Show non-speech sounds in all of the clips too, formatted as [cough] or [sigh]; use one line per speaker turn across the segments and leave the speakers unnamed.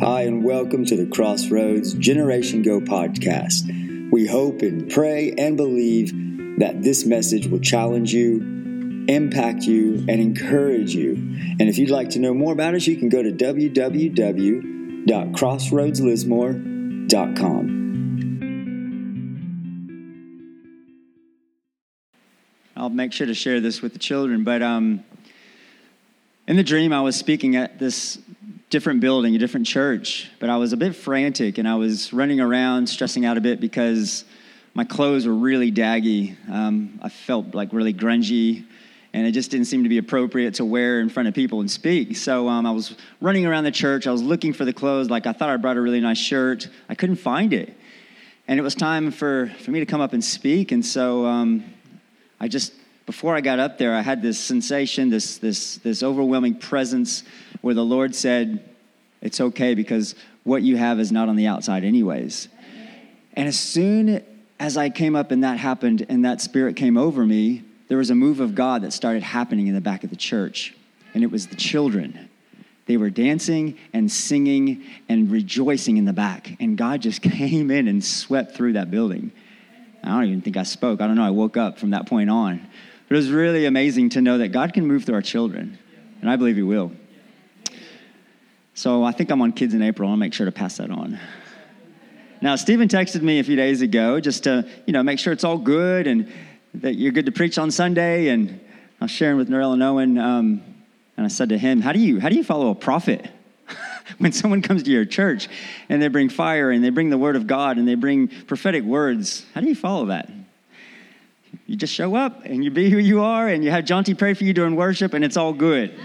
Hi, and welcome to the Crossroads Generation Go podcast. We hope and pray and believe that this message will challenge you, impact you, and encourage you. And if you'd like to know more about us, you can go to www.crossroadslismore.com.
I'll make sure to share this with the children. But um, in the dream, I was speaking at this different building, a different church, but I was a bit frantic and I was running around, stressing out a bit because my clothes were really daggy. Um, I felt like really grungy, and it just didn't seem to be appropriate to wear in front of people and speak. So um, I was running around the church. I was looking for the clothes. Like I thought I brought a really nice shirt. I couldn't find it, and it was time for for me to come up and speak. And so um, I just before I got up there, I had this sensation, this this this overwhelming presence, where the Lord said, "It's okay because what you have is not on the outside, anyways." And as soon as I came up and that happened, and that spirit came over me, there was a move of God that started happening in the back of the church, and it was the children. They were dancing and singing and rejoicing in the back, and God just [laughs] came in and swept through that building. I don't even think I spoke. I don't know. I woke up from that point on. But it was really amazing to know that God can move through our children, and I believe He will. So I think I'm on Kids in April. I'll make sure to pass that on. Now, Stephen texted me a few days ago just to, you know, make sure it's all good and that you're good to preach on Sunday. And I was sharing with Norell and Owen, um, and I said to him, "How do you how do you follow a prophet?" [laughs] when someone comes to your church and they bring fire and they bring the word of God and they bring prophetic words, how do you follow that? You just show up and you be who you are and you have Jonty pray for you during worship and it's all good.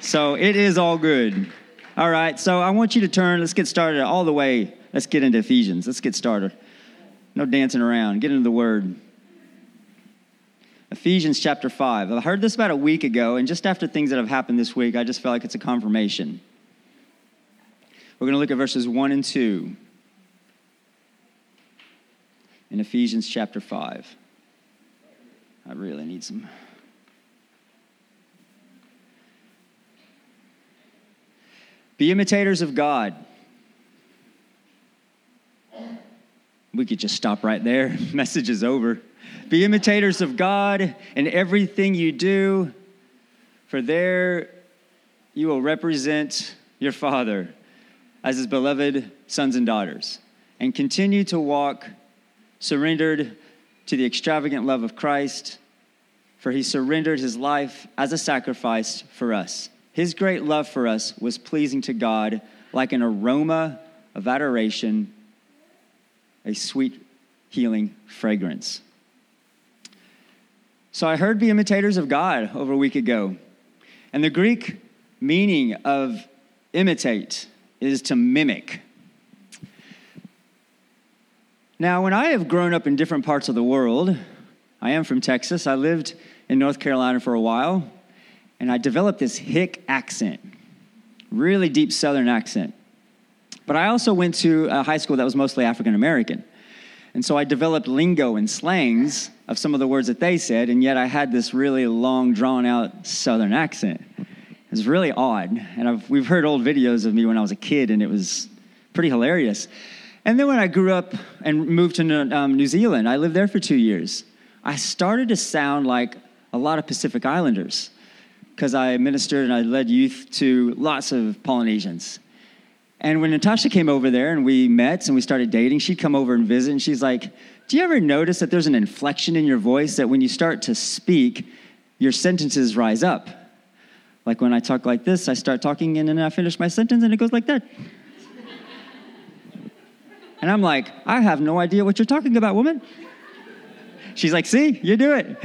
So it is all good. All right, so I want you to turn, let's get started all the way. Let's get into Ephesians. Let's get started. No dancing around, get into the word. Ephesians chapter 5. I heard this about a week ago, and just after things that have happened this week, I just felt like it's a confirmation. We're going to look at verses 1 and 2 in Ephesians chapter 5. I really need some. Be imitators of God. We could just stop right there. [laughs] Message is over. Be imitators of God in everything you do, for there you will represent your Father as his beloved sons and daughters, and continue to walk surrendered to the extravagant love of Christ, for he surrendered his life as a sacrifice for us. His great love for us was pleasing to God like an aroma of adoration, a sweet healing fragrance. So I heard be imitators of God over a week ago. And the Greek meaning of imitate is to mimic. Now, when I have grown up in different parts of the world, I am from Texas. I lived in North Carolina for a while, and I developed this hick accent, really deep Southern accent. But I also went to a high school that was mostly African American. And so I developed lingo and slangs of some of the words that they said, and yet I had this really long, drawn out Southern accent. It was really odd. And I've, we've heard old videos of me when I was a kid, and it was pretty hilarious. And then when I grew up and moved to um, New Zealand, I lived there for two years. I started to sound like a lot of Pacific Islanders because I ministered and I led youth to lots of Polynesians. And when Natasha came over there and we met and we started dating, she'd come over and visit, and she's like, Do you ever notice that there's an inflection in your voice that when you start to speak, your sentences rise up? Like when I talk like this, I start talking and then I finish my sentence and it goes like that. and I'm like, I have no idea what you're talking about, woman. She's like, See, you do it.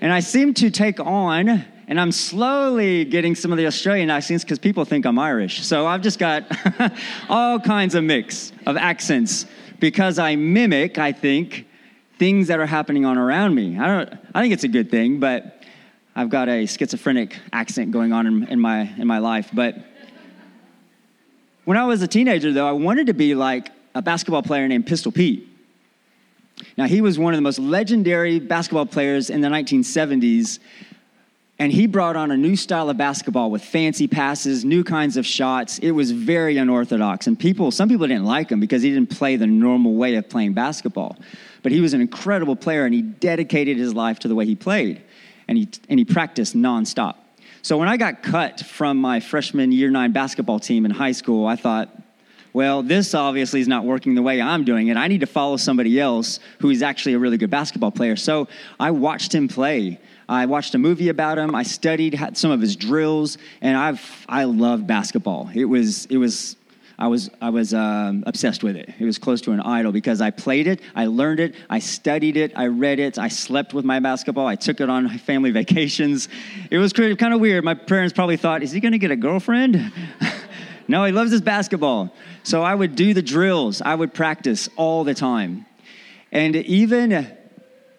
And I seem to take on and I'm slowly getting some of the Australian accents because people think I'm Irish. So I've just got [laughs] all kinds of mix of accents because I mimic, I think, things that are happening on around me. I don't. I think it's a good thing, but I've got a schizophrenic accent going on in, in my in my life. But when I was a teenager, though, I wanted to be like a basketball player named Pistol Pete. Now, he was one of the most legendary basketball players in the 1970s And he brought on a new style of basketball with fancy passes, new kinds of shots. It was very unorthodox. And people, some people didn't like him because he didn't play the normal way of playing basketball. But he was an incredible player and he dedicated his life to the way he played. And he, and he practiced nonstop. So when I got cut from my freshman year nine basketball team in high school, I thought, well, this obviously is not working the way I'm doing it. I need to follow somebody else who is actually a really good basketball player. So I watched him play. I watched a movie about him. I studied some of his drills, and I've I love basketball. It was it was I was I was um, obsessed with it. It was close to an idol because I played it, I learned it, I studied it, I read it, I slept with my basketball, I took it on [laughs] family vacations. It was kind of weird. My parents probably thought, "Is he going to get a girlfriend?" [laughs] no, he loves his basketball. So I would do the drills. I would practice all the time, and even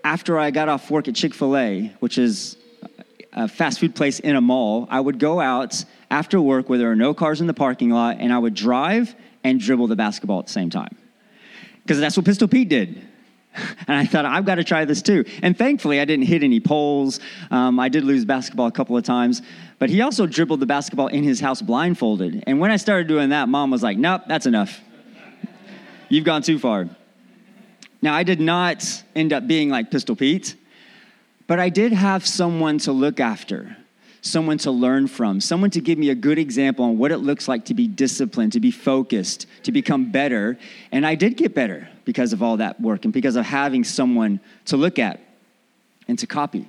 after I got off work at Chick Fil A, which is a fast food place in a mall, I would go out after work where there are no cars in the parking lot, and I would drive and dribble the basketball at the same time. Because that's what Pistol Pete did. [laughs] And I thought, I've got to try this too. And thankfully, I didn't hit any poles. Um, I did lose basketball a couple of times. But he also dribbled the basketball in his house blindfolded. And when I started doing that, mom was like, nope, that's enough. You've gone too far. Now, I did not end up being like Pistol Pete, but I did have someone to look after someone to learn from, someone to give me a good example on what it looks like to be disciplined, to be focused, to become better. And I did get better because of all that work and because of having someone to look at and to copy.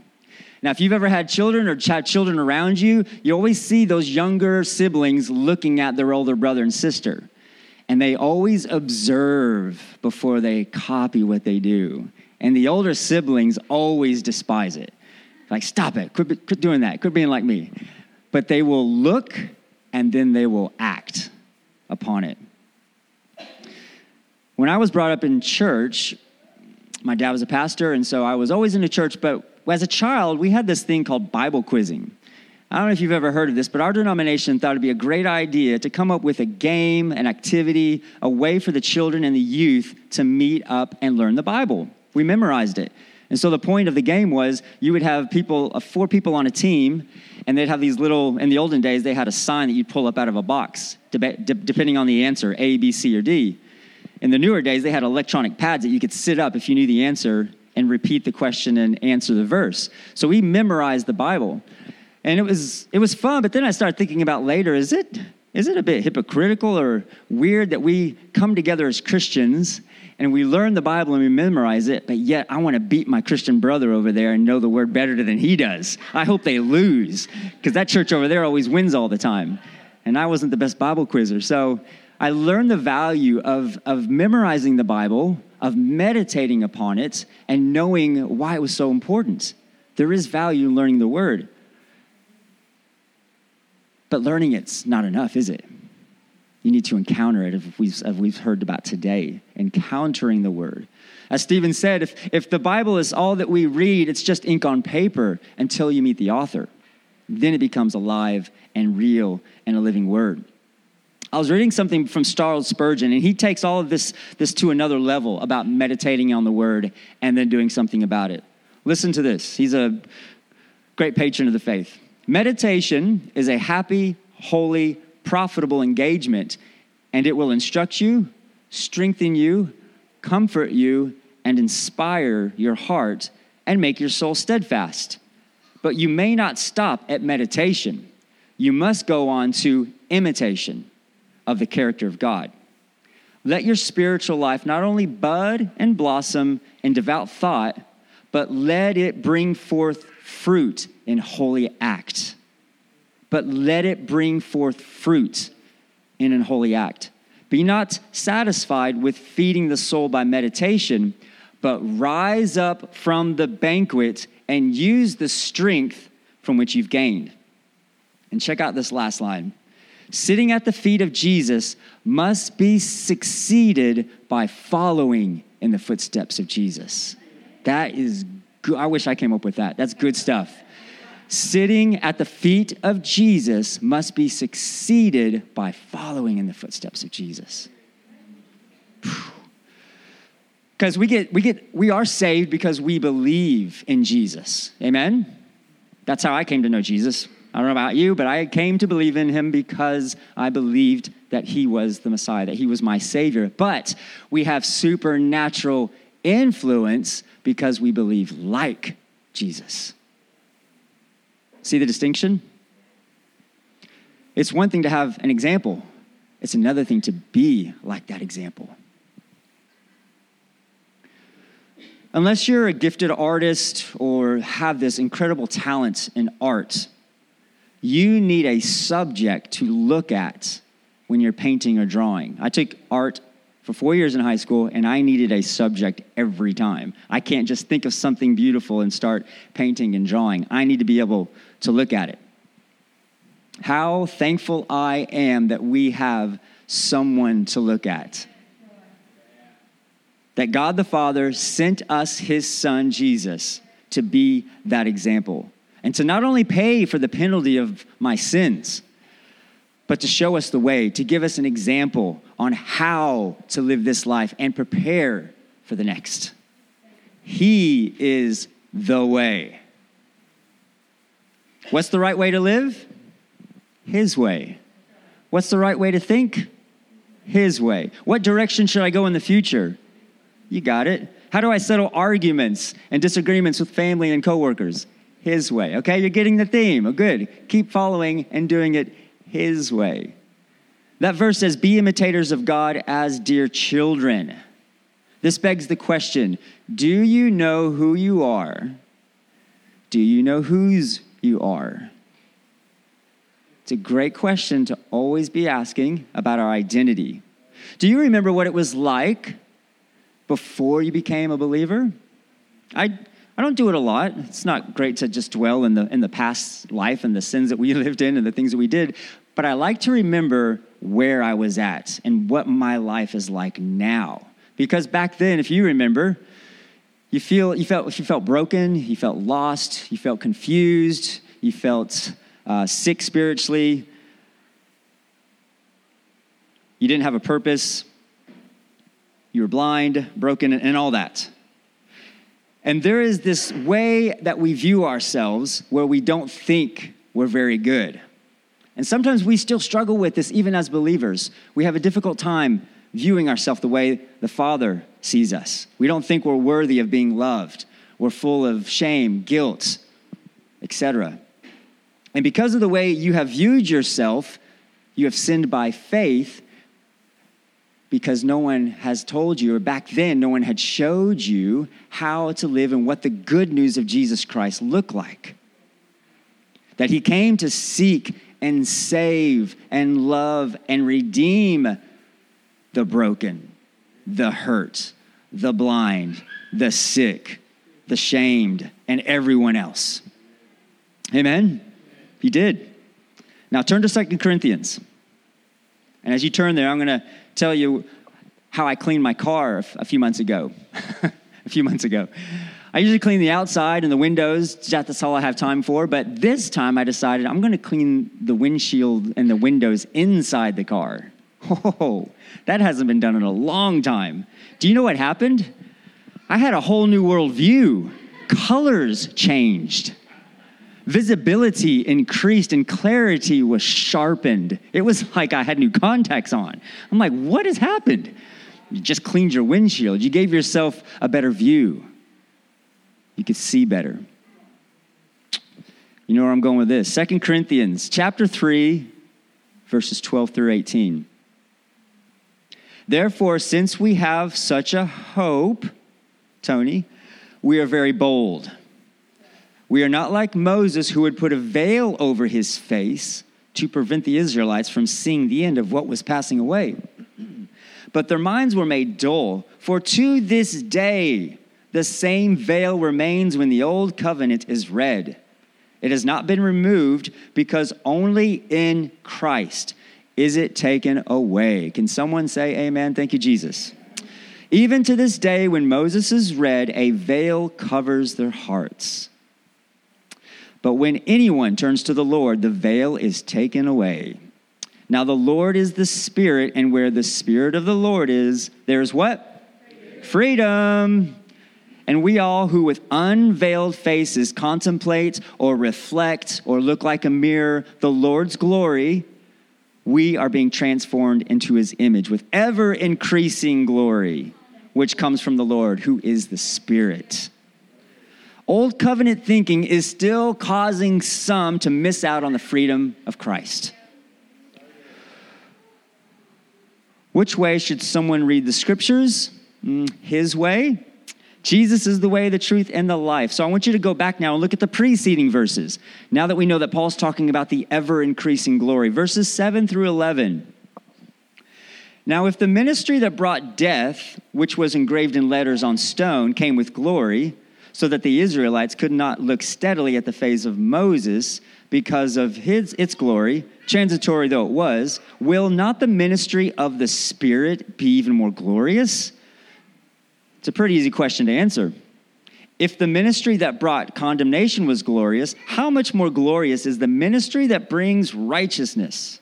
Now, if you've ever had children or had children around you, you always see those younger siblings looking at their older brother and sister. And they always observe before they copy what they do. And the older siblings always despise it. Like, stop it. Quit, quit doing that. Quit being like me. But they will look and then they will act upon it. When I was brought up in church, my dad was a pastor, and so I was always in the church. But as a child, we had this thing called Bible quizzing. I don't know if you've ever heard of this, but our denomination thought it'd be a great idea to come up with a game, an activity, a way for the children and the youth to meet up and learn the Bible. We memorized it. And so the point of the game was you would have people, uh, four people on a team, and they'd have these little, in the olden days, they had a sign that you'd pull up out of a box, depending on the answer A, B, C, or D. In the newer days, they had electronic pads that you could sit up if you knew the answer and repeat the question and answer the verse. So we memorized the Bible. And it was, it was fun, but then I started thinking about later is it, is it a bit hypocritical or weird that we come together as Christians and we learn the Bible and we memorize it, but yet I want to beat my Christian brother over there and know the word better than he does. I hope they lose because that church over there always wins all the time. And I wasn't the best Bible quizzer. So I learned the value of, of memorizing the Bible, of meditating upon it, and knowing why it was so important. There is value in learning the word. But learning it's not enough, is it? You need to encounter it, as we've, as we've heard about today, encountering the word. As Stephen said, if, if the Bible is all that we read, it's just ink on paper until you meet the author. Then it becomes alive and real and a living word. I was reading something from Charles Spurgeon, and he takes all of this, this to another level about meditating on the word and then doing something about it. Listen to this. He's a great patron of the faith. Meditation is a happy, holy, profitable engagement, and it will instruct you, strengthen you, comfort you, and inspire your heart and make your soul steadfast. But you may not stop at meditation. You must go on to imitation of the character of God. Let your spiritual life not only bud and blossom in devout thought, but let it bring forth fruit in holy act but let it bring forth fruit in an holy act. Be not satisfied with feeding the soul by meditation, but rise up from the banquet and use the strength from which you've gained. And check out this last line. Sitting at the feet of Jesus must be succeeded by following in the footsteps of Jesus. That is. I wish I came up with that. That's good stuff sitting at the feet of Jesus must be succeeded by following in the footsteps of Jesus. Because we get, we get, we are saved because we believe in Jesus. Amen? That's how I came to know Jesus. I don't know about you, but I came to believe in him because I believed that he was the Messiah, that he was my Savior. But we have supernatural influence because we believe like Jesus. See the distinction? It's one thing to have an example, it's another thing to be like that example. Unless you're a gifted artist or have this incredible talent in art, you need a subject to look at when you're painting or drawing. I took art for four years in high school, and I needed a subject every time. I can't just think of something beautiful and start painting and drawing. I need to be able to look at it. How thankful I am that we have someone to look at. That God the Father sent us his son Jesus to be that example and to not only pay for the penalty of my sins, but to show us the way, to give us an example on how to live this life and prepare for the next. He is the way. What's the right way to live? His way. What's the right way to think? His way. What direction should I go in the future? You got it. How do I settle arguments and disagreements with family and coworkers? His way. Okay, you're getting the theme. Oh, good. Keep following and doing it His way. That verse says, Be imitators of God as dear children. This begs the question Do you know who you are? Do you know whose you are? It's a great question to always be asking about our identity. Do you remember what it was like before you became a believer? I, I don't do it a lot. It's not great to just dwell in the, in the past life and the sins that we [laughs] lived in and the things that we did, but I like to remember where I was at and what my life is like now. Because back then, if you remember, you, feel, you, felt, you felt broken, you felt lost, you felt confused, you felt uh, sick spiritually, you didn't have a purpose, you were blind, broken, and all that. And there is this way that we view ourselves where we don't think we're very good. And sometimes we still struggle with this even as believers. We have a difficult time viewing ourselves the way the Father sees us. We don't think we're worthy of being loved. We're full of shame, guilt, etc. And because of the way you have viewed yourself, you have sinned by faith because no one has told you, or back then, no one had showed you how to live and what the good news of Jesus Christ looked like. That he came to seek and save and love and redeem the broken, the hurt, the blind, the sick, the shamed, and everyone else. Amen? He did. Now turn to Second Corinthians. And as you turn there, I'm going to tell you how I cleaned my car a few months ago. [laughs] a few months ago. I usually clean the outside and the windows. That's all I have time for. But this time I decided I'm going to clean the windshield and the windows inside the car. [laughs] Oh, that hasn't been done in a long time. Do you know what happened? I had a whole new world view. Colors changed visibility increased and clarity was sharpened. It was like I had new contacts on. I'm like, what has happened? You just cleaned your windshield. You gave yourself a better view. You could see better. You know where I'm going with this? Second Corinthians chapter 3, verses 12 through 18. Therefore, since we have such a hope, Tony, we are very bold. We are not like Moses, who would put a veil over his face to prevent the Israelites from seeing the end of what was passing away. But their minds were made dull, for to this day the same veil remains when the old covenant is read. It has not been removed because only in Christ is it taken away. Can someone say amen? Thank you, Jesus. Even to this day, when Moses is read, a veil covers their hearts. But when anyone turns to the Lord, the veil is taken away. Now, the Lord is the Spirit, and where the Spirit of the Lord is, there's what? Freedom. And we all who with unveiled faces contemplate or reflect or look like a mirror the Lord's glory, we are being transformed into his image with ever increasing glory, which comes from the Lord, who is the Spirit. Old covenant thinking is still causing some to miss out on the freedom of Christ. Which way should someone read the scriptures? Mm, his way Jesus is the way, the truth, and the life. So I want you to go back now and look at the preceding verses. Now that we know that Paul's talking about the ever increasing glory, verses 7 through 11. Now, if the ministry that brought death, which was engraved in letters on stone, came with glory, so that the Israelites could not look steadily at the face of Moses because of his, its glory, transitory though it was, will not the ministry of the Spirit be even more glorious? It's a pretty easy question to answer. If the ministry that brought condemnation was glorious, how much more glorious is the ministry that brings righteousness?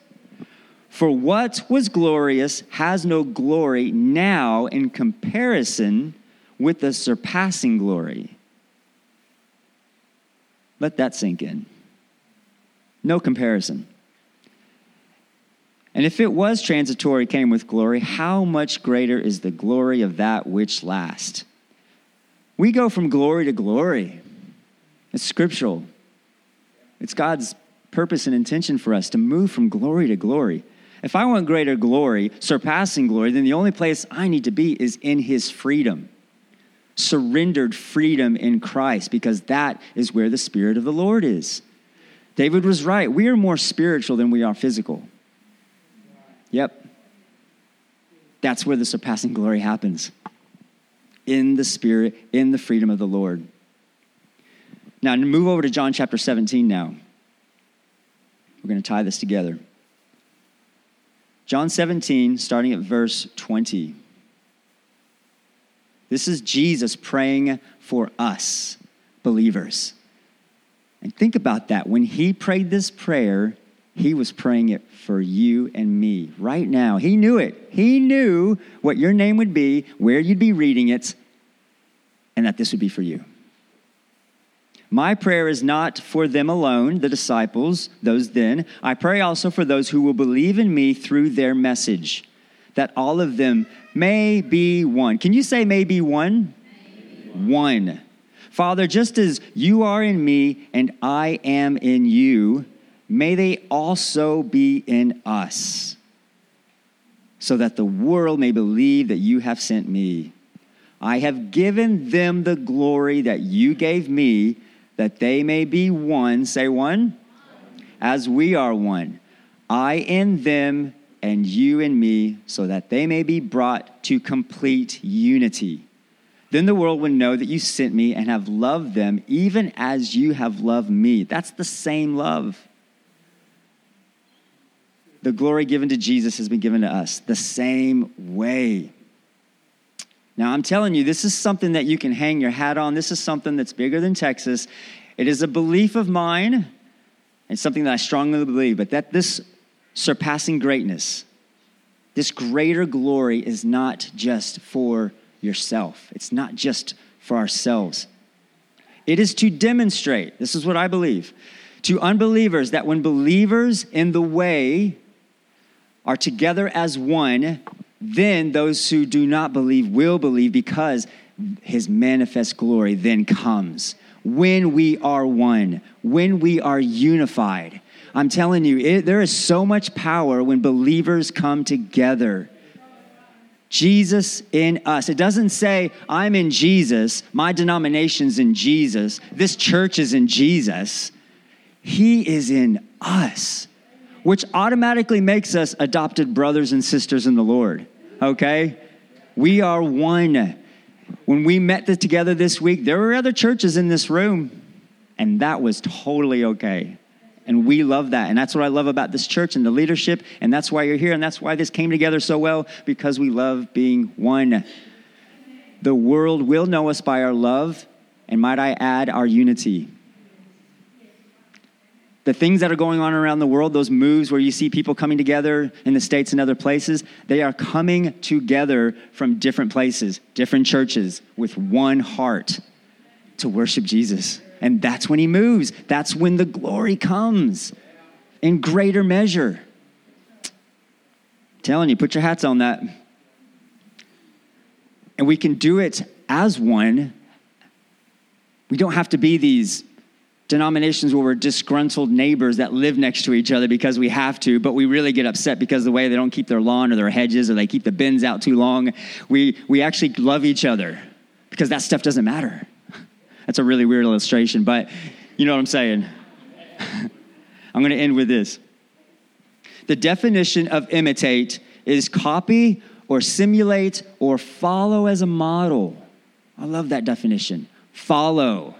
For what was glorious has no glory now in comparison with the surpassing glory. Let that sink in. No comparison. And if it was transitory, came with glory, how much greater is the glory of that which lasts? We go from glory to glory. It's scriptural. It's God's purpose and intention for us to move from glory to glory. If I want greater glory, surpassing glory, then the only place I need to be is in His freedom. Surrendered freedom in Christ, because that is where the Spirit of the Lord is. David was right. We are more spiritual than we are physical. Yep. That's where the surpassing glory happens in the Spirit, in the freedom of the Lord. Now, move over to John chapter 17 now. We're going to tie this together. John 17, starting at verse 20. This is Jesus praying for us, believers. And think about that. When he prayed this prayer, he was praying it for you and me right now. He knew it. He knew what your name would be, where you'd be reading it, and that this would be for you. My prayer is not for them alone, the disciples, those then. I pray also for those who will believe in me through their message, that all of them may be one. Can you say may be one? One. Father, just as you are in me and I am in you, may they also be in us, so that the world may believe that you have sent me. I have given them the glory that you gave me, that they may be one. Say one. As we are one. I in them and you in me, so that they may be brought to complete unity. Then the world will know that you sent me and have loved them, even as you have loved me. That's the same love the glory given to Jesus has been given to us the same way. Now, I'm telling you, this is something that you can hang your hat on. This is something that's bigger than Texas. It is a belief of mine and something that I strongly believe, but that this surpassing greatness, this greater glory is not just for yourself, it's not just for ourselves. It is to demonstrate, this is what I believe, to unbelievers that when believers in the way are together as one, then those who do not believe will believe because his manifest glory then comes. When we are one, when we are unified. I'm telling you, it, there is so much power when believers come together. Jesus in us. It doesn't say, I'm in Jesus, my denomination's in Jesus, this church is in Jesus. He is in us which automatically makes us adopted brothers and sisters in the Lord. Okay? We are one. When we met together this week, there were other churches in this room, and that was totally okay. And we love that. And that's what I love about this church and the leadership. And that's why you're here. And that's why this came together so well, because we love being one. The world will know us by our love, and might I add, our unity. The things that are going on around the world, those moves where you see people coming together in the States and other places, they are coming together from different places, different churches, with one heart to worship Jesus. And that's when he moves. That's when the glory comes in greater measure. I'm telling you, put your hats on that. And we can do it as one. We don't have to be these denominations where we're disgruntled neighbors that live next to each other because we have to, but we really get upset because the way they don't keep their lawn or their hedges or they keep the bins out too long. We, we actually love each other because that stuff doesn't matter. That's a really weird illustration, but you know what I'm saying. [laughs] I'm going to end with this. The definition of imitate is copy or simulate or follow as a model. I love that definition. Follow.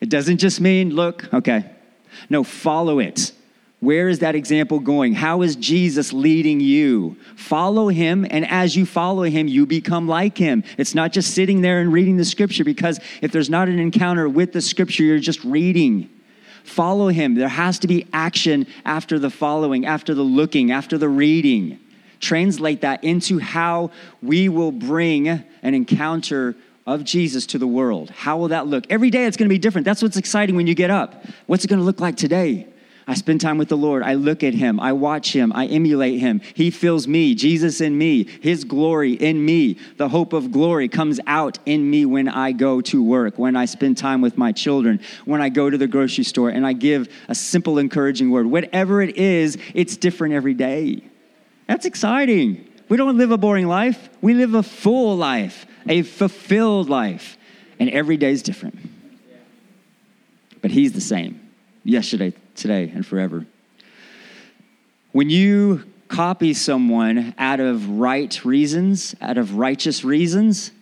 It doesn't just mean, look, okay. No, follow it. Where is that example going? How is Jesus leading you? Follow him, and as you follow him, you become like him. It's not just sitting there and reading the scripture, because if there's not an encounter with the scripture, you're just reading. Follow him. There has to be action after the following, after the looking, after the reading. Translate that into how we will bring an encounter of Jesus to the world. How will that look? Every day it's going to be different. That's what's exciting when you get up. What's it going to look like today? I spend time with the Lord. I look at him. I watch him. I emulate him. He fills me, Jesus in me, his glory in me. The hope of glory comes out in me when I go to work, when I spend time with my children, when I go to the grocery store and I give a simple, encouraging word. Whatever it is, it's different every day. That's exciting. We don't live a boring life, we live a full life a fulfilled life. And every day is different. But He's the same yesterday, today, and forever. When you copy someone out of right reasons, out of righteous reasons,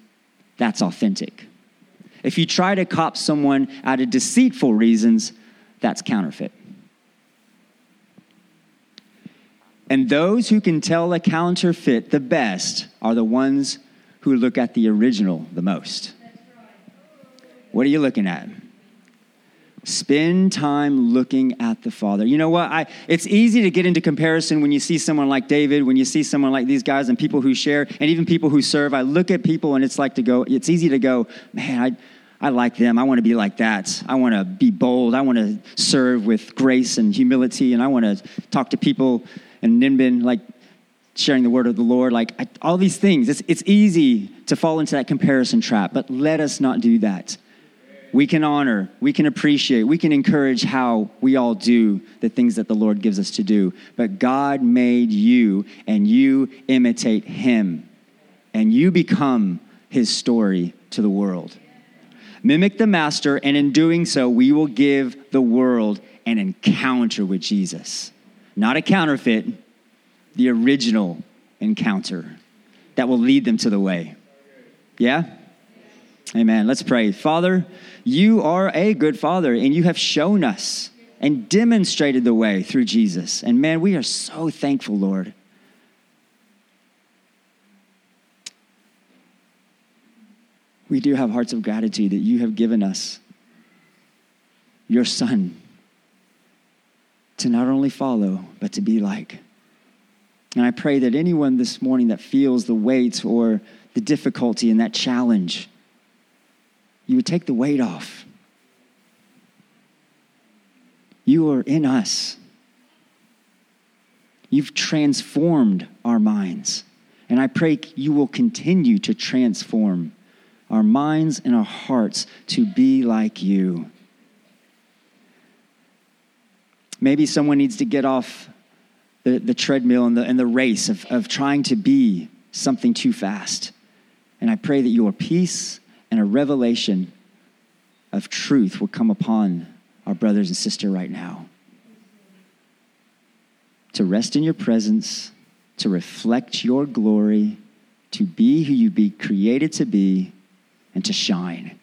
that's authentic. If you try to cop someone out of deceitful reasons, that's counterfeit. And those who can tell a counterfeit the best are the ones who look at the original the most. What are you looking at? Spend time looking at the Father. You know what? I, it's easy to get into comparison when you see someone like David, when you see someone like these guys, and people who share, and even people who serve. I look at people, and it's like to go. It's easy to go, man. I, I like them. I want to be like that. I want to be bold. I want to serve with grace and humility, and I want to talk to people and Nimbin like sharing the word of the Lord, like I, all these things. It's, it's easy to fall into that comparison trap, but let us not do that. We can honor, we can appreciate, we can encourage how we all do the things that the Lord gives us to do. But God made you, and you imitate Him, and you become His story to the world. Mimic the Master, and in doing so, we will give the world an encounter with Jesus. Not a counterfeit, the original encounter that will lead them to the way. Yeah? Amen. Let's pray. Father, you are a good father, and you have shown us and demonstrated the way through Jesus. And man, we are so thankful, Lord. We do have hearts of gratitude that you have given us your Son to not only follow, but to be like. And I pray that anyone this morning that feels the weight or the difficulty and that challenge, you would take the weight off. You are in us. You've transformed our minds. And I pray you will continue to transform our minds and our hearts to be like you. Maybe someone needs to get off the, the treadmill and the, and the race of, of trying to be something too fast. And I pray that your peace and a revelation of truth will come upon our brothers and sister right now. To rest in your presence, to reflect your glory, to be who you be created to be, and to shine.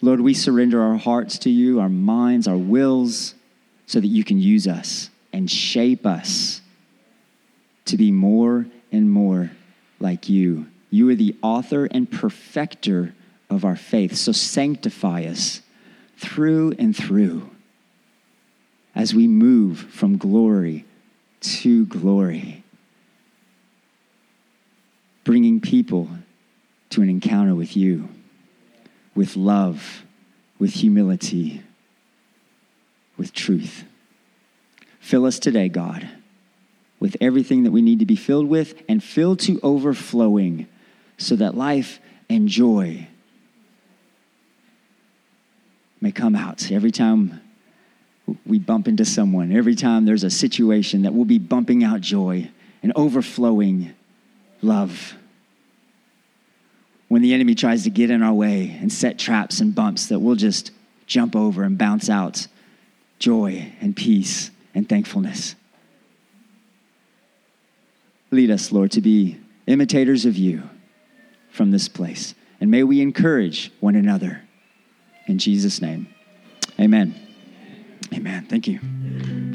Lord, we surrender our hearts to you, our minds, our wills so that you can use us and shape us to be more and more like you. You are the author and perfecter of our faith. So sanctify us through and through as we move from glory to glory, bringing people to an encounter with you, with love, with humility, with truth. Fill us today, God, with everything that we need to be filled with and fill to overflowing so that life and joy may come out every time we bump into someone, every time there's a situation that we'll be bumping out joy and overflowing love. When the enemy tries to get in our way and set traps and bumps, that we'll just jump over and bounce out joy and peace and thankfulness. Lead us, Lord, to be imitators of you from this place. And may we encourage one another. In Jesus' name, amen. Amen. Thank you.